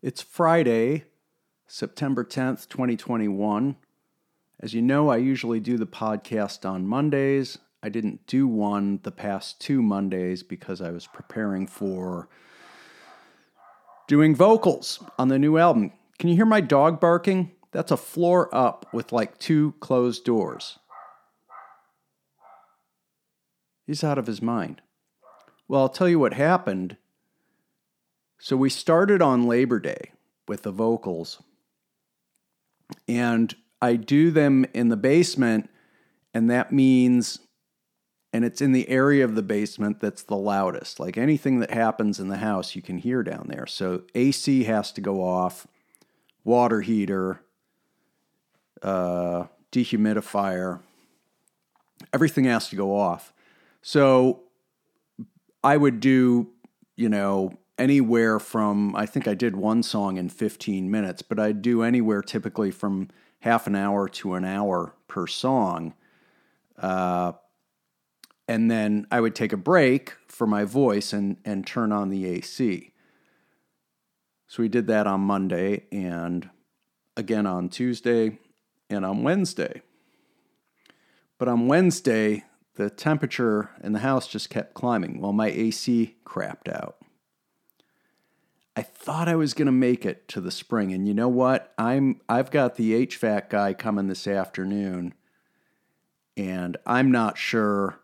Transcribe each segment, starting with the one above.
It's Friday, September 10th, 2021. As you know, I usually do the podcast on Mondays. I didn't do one the past two Mondays because I was preparing for doing vocals on the new album. Can you hear my dog barking? That's a floor up with like two closed doors. He's out of his mind. Well, I'll tell you what happened. So we started on Labor Day with the vocals, and I do them in the basement, and that means, and it's in the area of the basement that's the loudest. Like anything that happens in the house, you can hear down there. So AC has to go off, water heater, uh, dehumidifier, everything has to go off. So I would do, you know, anywhere from, I think I did one song in 15 minutes, but I'd do anywhere typically from half an hour to an hour per song. Uh, and then I would take a break for my voice and, and turn on the AC. So we did that on Monday and again on Tuesday and on Wednesday. But on Wednesday, the temperature in the house just kept climbing while my AC crapped out. I thought I was going to make it to the spring and you know what? I'm I've got the HVAC guy coming this afternoon and I'm not sure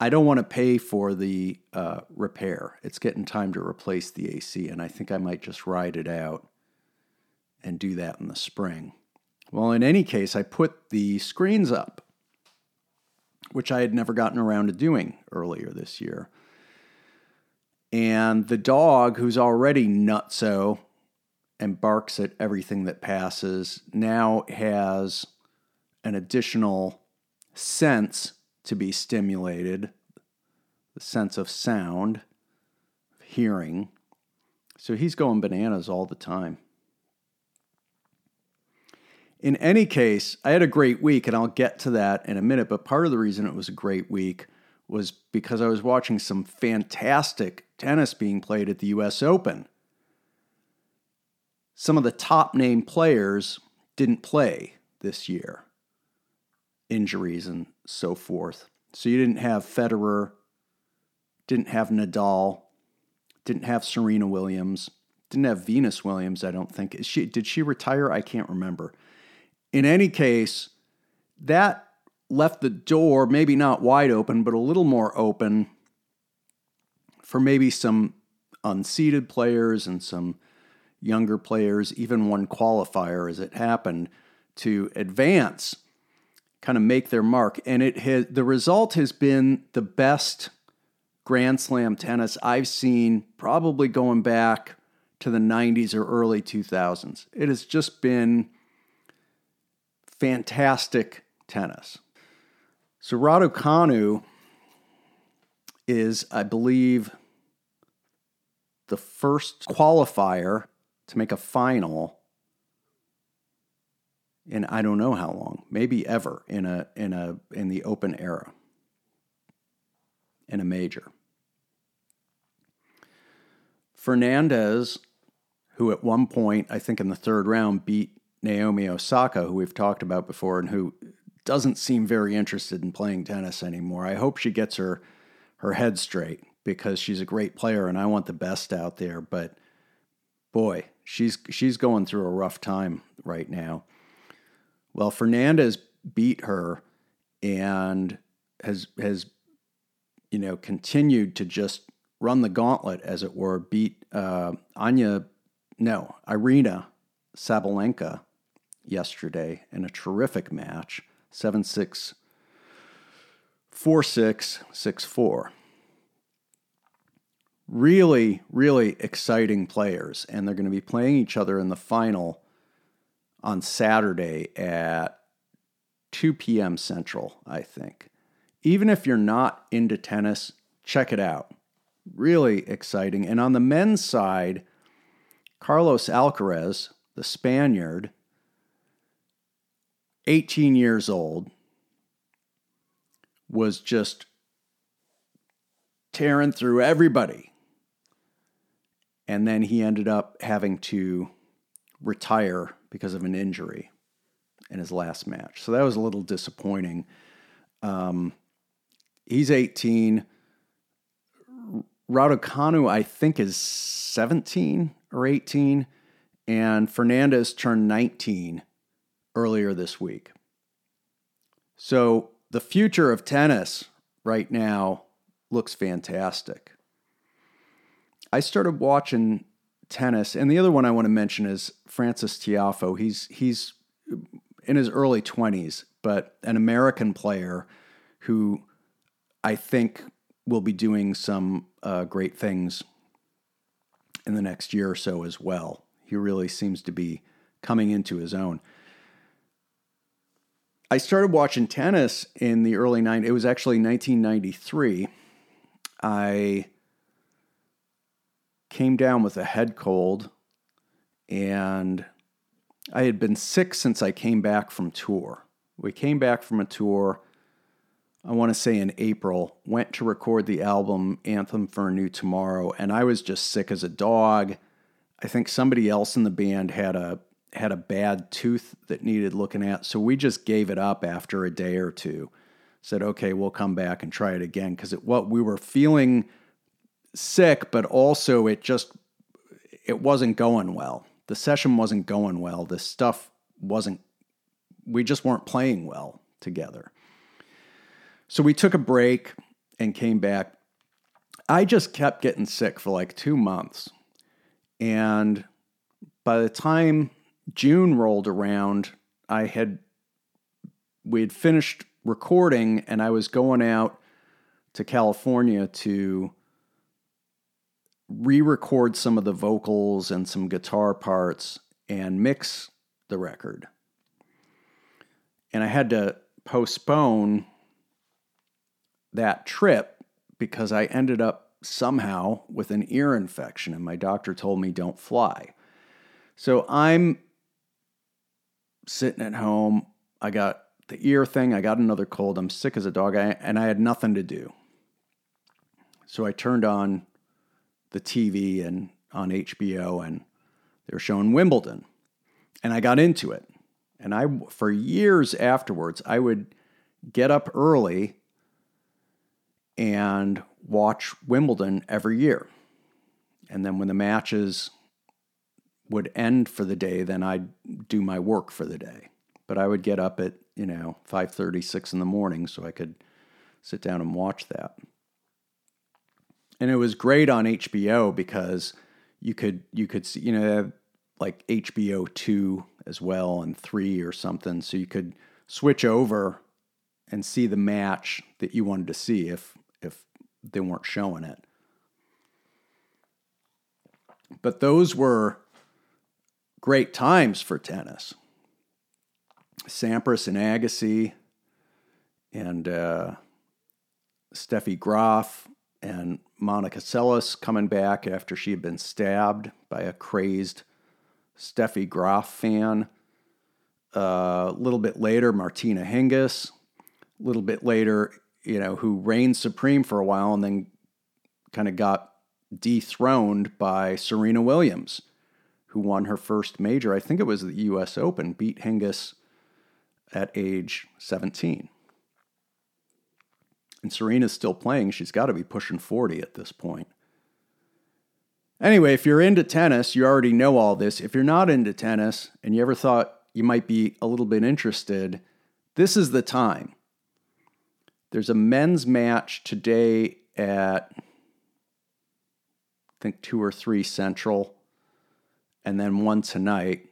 I don't want to pay for the uh, repair. It's getting time to replace the AC, and I think I might just ride it out and do that in the spring. Well, in any case, I put the screens up which I had never gotten around to doing earlier this year. And the dog, who's already nutso and barks at everything that passes, now has an additional sense to be stimulated the sense of sound, hearing. So he's going bananas all the time. In any case, I had a great week, and I'll get to that in a minute. But part of the reason it was a great week was because I was watching some fantastic tennis being played at the US Open. Some of the top name players didn't play this year, injuries and so forth. So you didn't have Federer, didn't have Nadal, didn't have Serena Williams, didn't have Venus Williams, I don't think. Is she did she retire? I can't remember in any case, that left the door maybe not wide open, but a little more open for maybe some unseeded players and some younger players, even one qualifier as it happened, to advance, kind of make their mark. And it has, the result has been the best Grand Slam tennis I've seen probably going back to the 90s or early 2000s. It has just been fantastic tennis. So Raducanu is, I believe, the first qualifier to make a final in I don't know how long, maybe ever in a in a in the open era. In a major. Fernandez, who at one point, I think in the third round, beat Naomi Osaka, who we've talked about before and who doesn't seem very interested in playing tennis anymore. I hope she gets her her head straight because she's a great player and I want the best out there, but boy, she's she's going through a rough time right now. Well, Fernandez beat her and has has you know continued to just run the gauntlet as it were, beat uh, Anya no, Aryna Sabalenka yesterday in a terrific match 7 6 4 6 6 4. Really, really exciting players, and they're going to be playing each other in the final on Saturday at 2 p.m. Central, I think. Even if you're not into tennis, check it out. Really exciting. And on the men's side, Carlos Alcaraz, the Spaniard, 18 years old, was just tearing through everybody. And then he ended up having to retire because of an injury in his last match. So that was a little disappointing. Um, he's 18. Raducanu, I think, is 17 or 18. And Fernandez turned 19 earlier this week. So the future of tennis right now looks fantastic. I started watching tennis, and the other one I want to mention is Francis Tiafoe. He's he's in his early twenties, but an American player who I think will be doing some uh, great things in the next year or so as well. He really seems to be coming into his own. I started watching tennis in the early 90s. It was actually 1993. I came down with a head cold and I had been sick since I came back from tour. We came back from a tour, I want to say in April, went to record the album Anthem for a New Tomorrow, and I was just sick as a dog. I think somebody else in the band had a had a bad tooth that needed looking at, so we just gave it up after a day or two. Said, "Okay, we'll come back and try it again" because what we were feeling sick, but also it just it wasn't going well. The session wasn't going well. The stuff wasn't we just weren't playing well together. So we took a break and came back. I just kept getting sick for like 2 months. And by the time June rolled around, I had we had finished recording and I was going out to California to re record some of the vocals and some guitar parts and mix the record. And I had to postpone that trip because I ended up somehow with an ear infection, and my doctor told me don't fly. So I'm sitting at home. I got the ear thing, I got another cold. I'm sick as a dog, and I had nothing to do. So I turned on the TV and on HBO, and they were showing Wimbledon, and I got into it. And I, for years afterwards, I would get up early and watch Wimbledon every year. And then when the matches would end for the day, then I'd do my work for the day. But I would get up at, you know, 5:30, 6 in the morning so I could sit down and watch that and it was great on HBO because you could you could see you know like HBO two as well and three or something, so you could switch over and see the match that you wanted to see if if they weren't showing it. But those were great times for tennis. Sampras and Agassi and uh, Steffi Graf and Monica Seles coming back after she had been stabbed by a crazed Steffi Graf fan. Uh, a little bit later, Martina Hingis. A little bit later, you know, who reigned supreme for a while and then kind of got dethroned by Serena Williams, who won her first major. I think it was the U.S. Open, beat Hingis at age 17 and Serena's still playing, she's got to be pushing 40 at this point. Anyway, if you're into tennis, you already know all this. If you're not into tennis and you ever thought you might be a little bit interested, this is the time. There's a men's match today at I think 2 or 3 Central and then one tonight.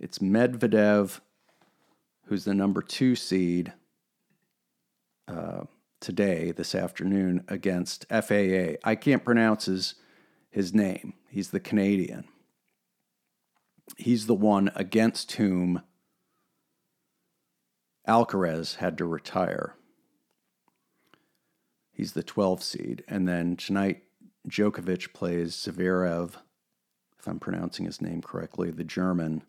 It's Medvedev who's the number 2 seed uh, today, this afternoon, against FAA. I can't pronounce his, his name. He's the Canadian. He's the one against whom Alcaraz had to retire. He's the 12 seed. And then tonight, Djokovic plays Zverev, if I'm pronouncing his name correctly, the German.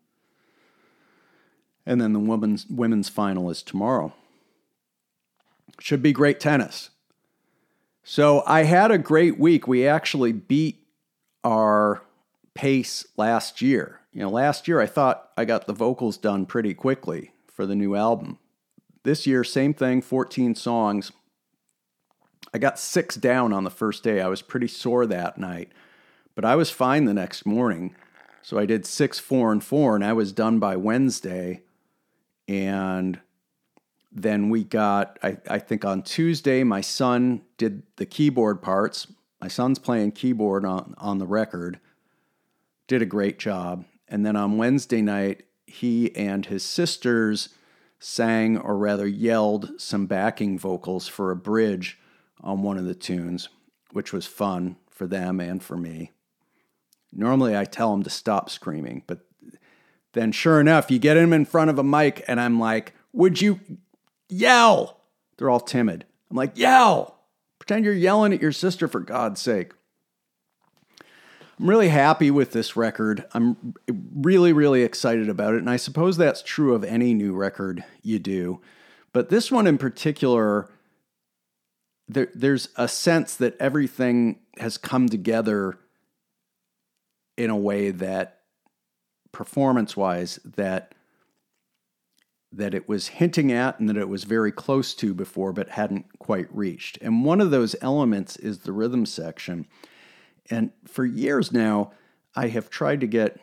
And then the women's, women's final is tomorrow. Should be great tennis. So I had a great week. We actually beat our pace last year. You know, last year I thought I got the vocals done pretty quickly for the new album. This year, same thing, 14 songs. I got six down on the first day. I was pretty sore that night, but I was fine the next morning. So I did six, four, and four, and I was done by Wednesday. And then we got, I, I think on Tuesday, my son did the keyboard parts. My son's playing keyboard on, on the record, did a great job. And then on Wednesday night, he and his sisters sang, or rather yelled, some backing vocals for a bridge on one of the tunes, which was fun for them and for me. Normally, I tell them to stop screaming, but then sure enough, you get them in front of a mic, and I'm like, Would you yell? They're all timid. I'm like, Yell! Pretend you're yelling at your sister for God's sake. I'm really happy with this record. I'm really, really excited about it. And I suppose that's true of any new record you do. But this one in particular, there, there's a sense that everything has come together in a way that performance wise that that it was hinting at and that it was very close to before but hadn't quite reached. And one of those elements is the rhythm section. And for years now, I have tried to get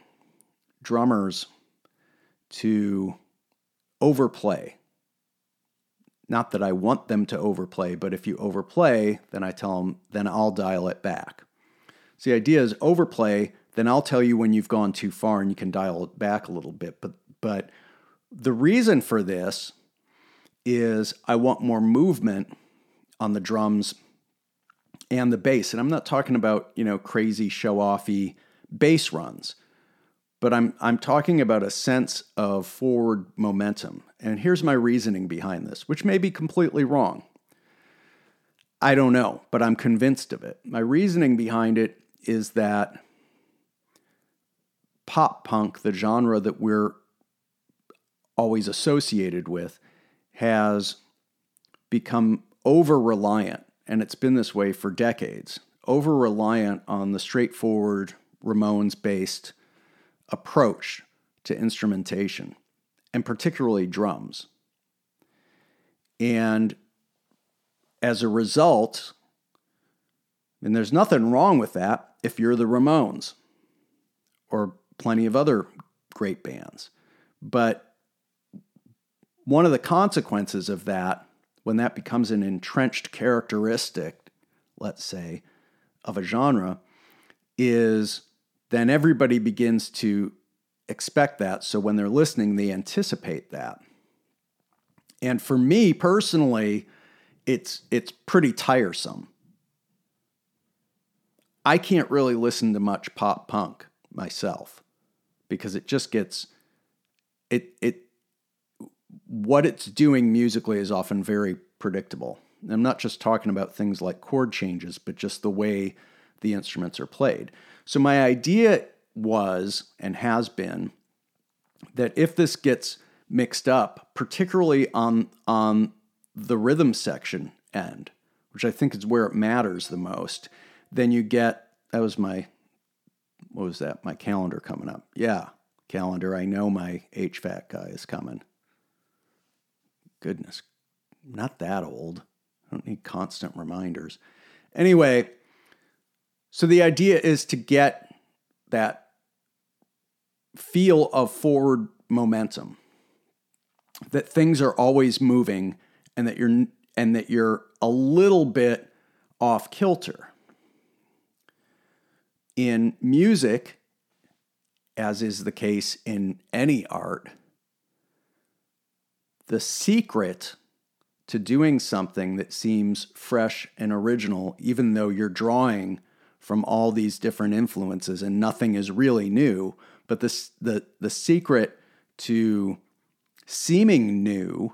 drummers to overplay. Not that I want them to overplay, but if you overplay, then I tell them, then I'll dial it back. So the idea is overplay, then I'll tell you when you've gone too far and you can dial it back a little bit. But but the reason for this is I want more movement on the drums and the bass. And I'm not talking about, you know, crazy show offy bass runs, but I'm I'm talking about a sense of forward momentum. And here's my reasoning behind this, which may be completely wrong. I don't know, but I'm convinced of it. My reasoning behind it is that pop punk, the genre that we're always associated with, has become over reliant and it's been this way for decades, over reliant on the straightforward Ramones based approach to instrumentation, and particularly drums. And as a result, and there's nothing wrong with that if you're the Ramones or plenty of other great bands. But one of the consequences of that when that becomes an entrenched characteristic, let's say, of a genre, is then everybody begins to expect that. So when they're listening, they anticipate that. And for me personally, it's it's pretty tiresome. I can't really listen to much pop punk myself because it just gets it it what it's doing musically is often very predictable. I'm not just talking about things like chord changes, but just the way the instruments are played. So, my idea was and has been that if this gets mixed up, particularly on, on the rhythm section end, which I think is where it matters the most, then you get that was my what was that? My calendar coming up. Yeah, calendar. I know my HVAC guy is coming goodness, not that old. I don't need constant reminders. Anyway, so the idea is to get that feel of forward momentum that things are always moving and that you're and that you're a little bit off kilter. In music, as is the case in any art, the secret to doing something that seems fresh and original, even though you're drawing from all these different influences and nothing is really new. But this, the, the secret to seeming new,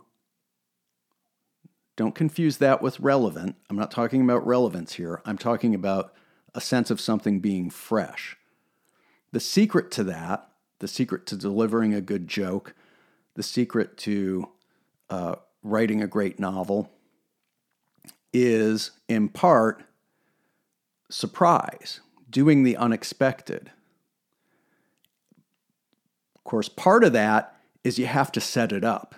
don't confuse that with relevant. I'm not talking about relevance here. I'm talking about a sense of something being fresh. The secret to that, the secret to delivering a good joke, the secret to uh, writing a great novel is in part surprise, doing the unexpected. Of course, part of that is you have to set it up.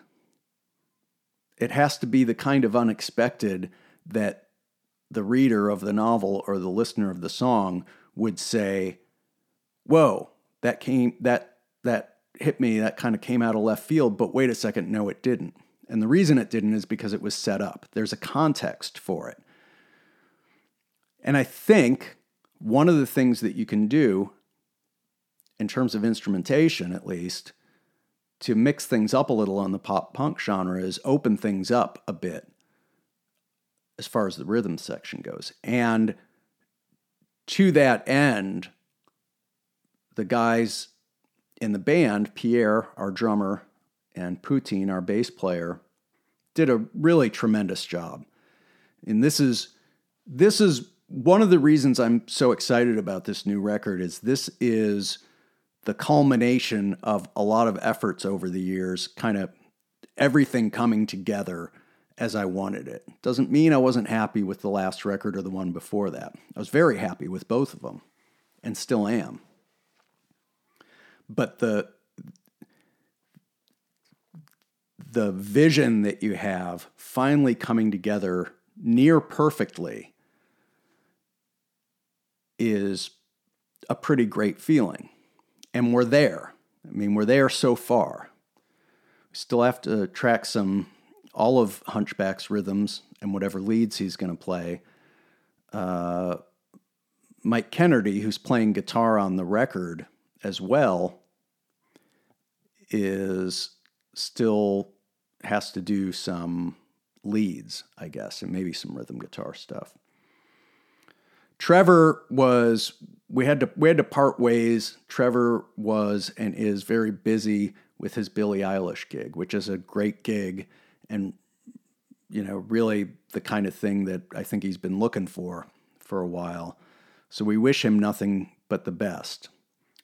It has to be the kind of unexpected that the reader of the novel or the listener of the song would say, "Whoa, that came that that hit me, that kind of came out of left field, but wait a second, no it didn't." And the reason it didn't is because it was set up. There's a context for it. And I think one of the things that you can do, in terms of instrumentation at least, to mix things up a little on the pop punk genre is open things up a bit as far as the rhythm section goes. And to that end, the guys in the band, Pierre, our drummer, and Poutine, our bass player, did a really tremendous job. And this is this is one of the reasons I'm so excited about this new record is this is the culmination of a lot of efforts over the years, kind of everything coming together as I wanted it. Doesn't mean I wasn't happy with the last record or the one before that. I was very happy with both of them and still am. But the the vision that you have finally coming together near perfectly is a pretty great feeling. And we're there. I mean, we're there so far. We still have to track some, all of Hunchback's rhythms and whatever leads he's going to play. Uh, Mike Kennedy, who's playing guitar on the record as well, is still has to do some leads, I guess, and maybe some rhythm guitar stuff. Trevor was we had to we had to part ways. Trevor was and is very busy with his Billie Eilish gig, which is a great gig and you know, really the kind of thing that I think he's been looking for for a while. So we wish him nothing but the best.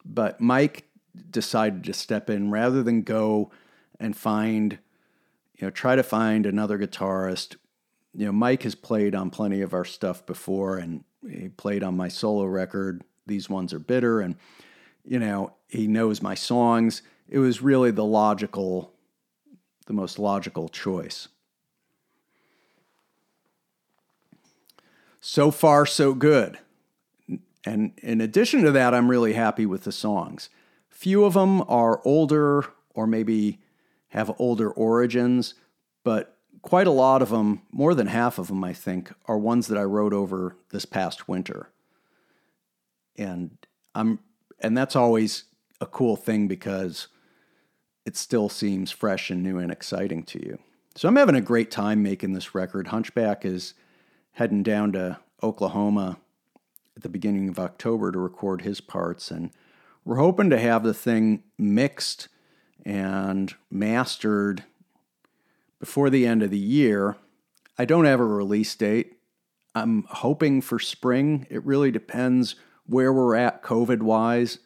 But Mike decided to step in rather than go and find you know, try to find another guitarist. You know, Mike has played on plenty of our stuff before, and he played on my solo record. These ones are bitter, and you know, he knows my songs. It was really the logical, the most logical choice. So far, so good. And in addition to that, I'm really happy with the songs. Few of them are older or maybe have older origins, but quite a lot of them, more than half of them, I think, are ones that I wrote over this past winter. And I'm and that's always a cool thing because it still seems fresh and new and exciting to you. So I'm having a great time making this record. Hunchback is heading down to Oklahoma at the beginning of October to record his parts and we're hoping to have the thing mixed and mastered before the end of the year. I don't have a release date. I'm hoping for spring. It really depends where we're at COVID wise.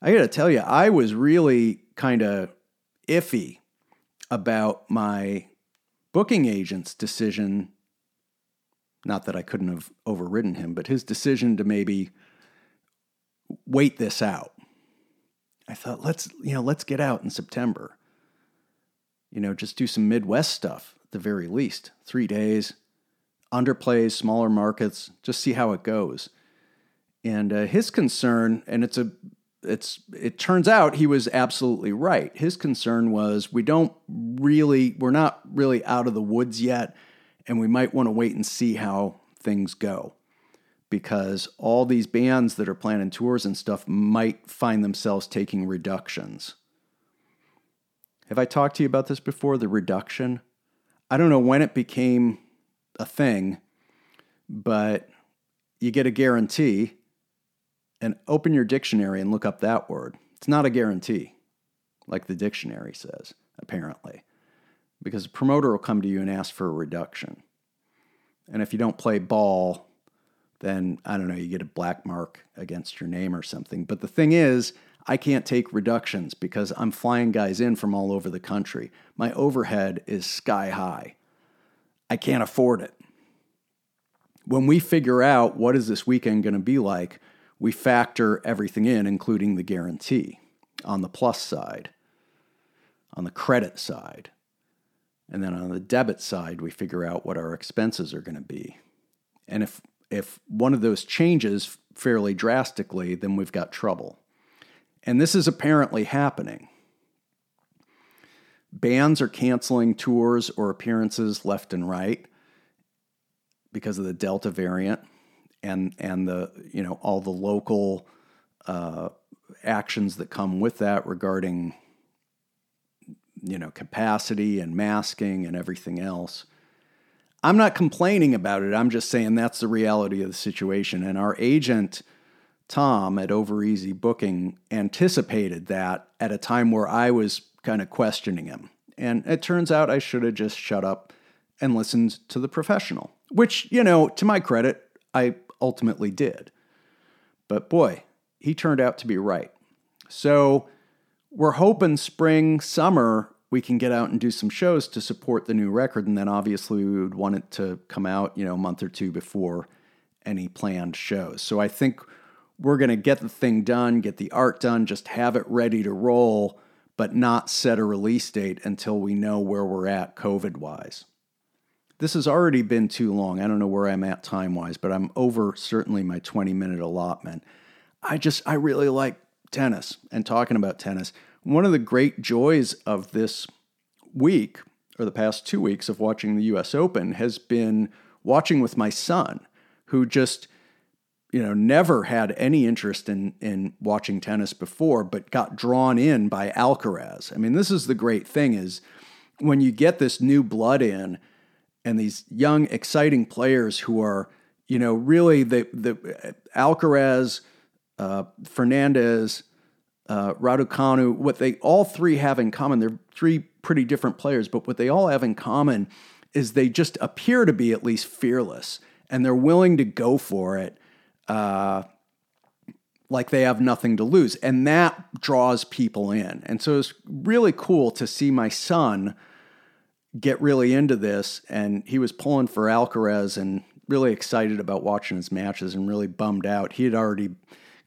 I got to tell you, I was really kind of iffy about my booking agent's decision. Not that I couldn't have overridden him, but his decision to maybe wait this out. I thought, let's, you know, let's get out in September. You know, just do some Midwest stuff at the very least. Three days, underplays, smaller markets, just see how it goes. And uh, his concern, and it's a, it's, it turns out he was absolutely right. His concern was we don't really, we're not really out of the woods yet, and we might want to wait and see how things go because all these bands that are planning tours and stuff might find themselves taking reductions. Have I talked to you about this before? The reduction? I don't know when it became a thing, but you get a guarantee and open your dictionary and look up that word. It's not a guarantee, like the dictionary says, apparently, because the promoter will come to you and ask for a reduction. And if you don't play ball then I don't know, you get a black mark against your name or something. But the thing is, I can't take reductions because I'm flying guys in from all over the country. My overhead is sky high. I can't afford it. When we figure out what is this weekend going to be like, we factor everything in, including the guarantee on the plus side, on the credit side. And then on the debit side, we figure out what our expenses are going to be. And if, if one of those changes fairly drastically, then we've got trouble. And this is apparently happening. Bands are canceling tours or appearances left and right because of the Delta variant and and the you know all the local uh, actions that come with that regarding you know capacity and masking and everything else. I'm not complaining about it. I'm just saying that's the reality of the situation. And our agent Tom at Over Easy Booking anticipated that at a time where I was kind of questioning him. And it turns out I should have just shut up and listened to the professional, which, you know, to my credit, I ultimately did. But boy, he turned out to be right. So we're hoping spring, summer, we can get out and do some shows to support the new record. And then obviously we would want it to come out, you know, a month or two before any planned shows. So I think we're going to get the thing done, get the art done, just have it ready to roll, but not set a release date until we know where we're at COVID wise. This has already been too long. I don't know where I'm at time wise, but I'm over certainly my 20 minute allotment. I just, I really like tennis and talking about tennis. One of the great joys of this week, or the past two weeks of watching the US Open, has been watching with my son, who just, you know, never had any interest in, in watching tennis before, but got drawn in by Alcaraz. I mean, this is the great thing is when you get this new blood in, and these young, exciting players who are, you know, really the the Alcaraz, uh, Fernandez, uh, Raducanu. What they all three have in common, they're three pretty different players, but what they all have in common is they just appear to be at least fearless, and they're willing to go for it. Uh, like they have nothing to lose. And that draws people in. And so it's really cool to see my son get really into this, and he was pulling for Alcaraz and really excited about watching his matches and really bummed out. He had already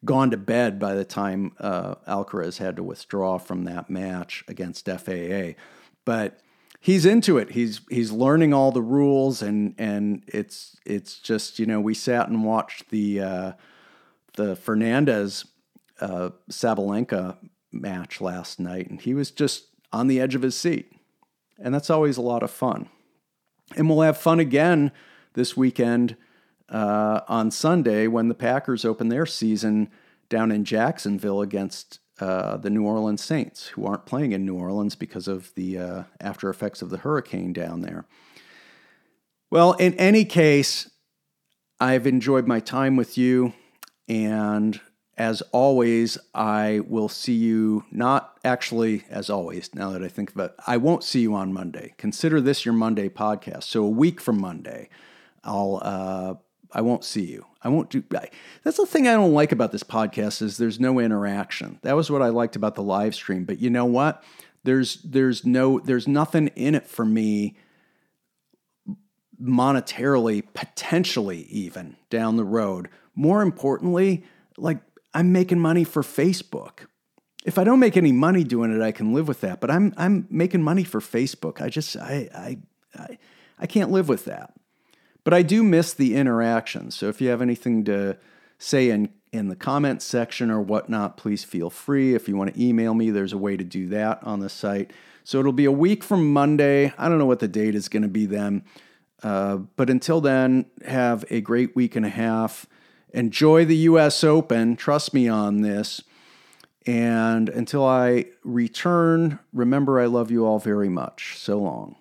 gone to bed by the time uh, Alcaraz had to withdraw from that match against FAA. But he's into it. He's he's learning all the rules, and and it's it's just you know we sat and watched the uh, the Fernandez uh, Sabalenka match last night, and he was just on the edge of his seat and that's always a lot of fun. And we'll have fun again this weekend uh, on Sunday when the Packers open their season down in Jacksonville against uh, the New Orleans Saints, who aren't playing in New Orleans because of the uh, after effects of the hurricane down there. Well, in any case, I've enjoyed my time with you, and as always, I will see you not actually as always, now that I think of it, I won't see you on Monday. Consider this your Monday podcast. So a week from Monday, I'll uh, I won't see you. I won't do I, That's the thing I don't like about this podcast is there's no interaction. That was what I liked about the live stream, but you know what? There's there's no there's nothing in it for me monetarily, potentially even down the road. More importantly, like I'm making money for Facebook. If I don't make any money doing it, I can live with that. But I'm I'm making money for Facebook. I just I I I, I can't live with that. But I do miss the interaction. So if you have anything to say in in the comments section or whatnot, please feel free. If you want to email me, there's a way to do that on the site. So it'll be a week from Monday. I don't know what the date is going to be then. Uh, but until then, have a great week and a half. Enjoy the US Open. Trust me on this. And until I return, remember I love you all very much. So long.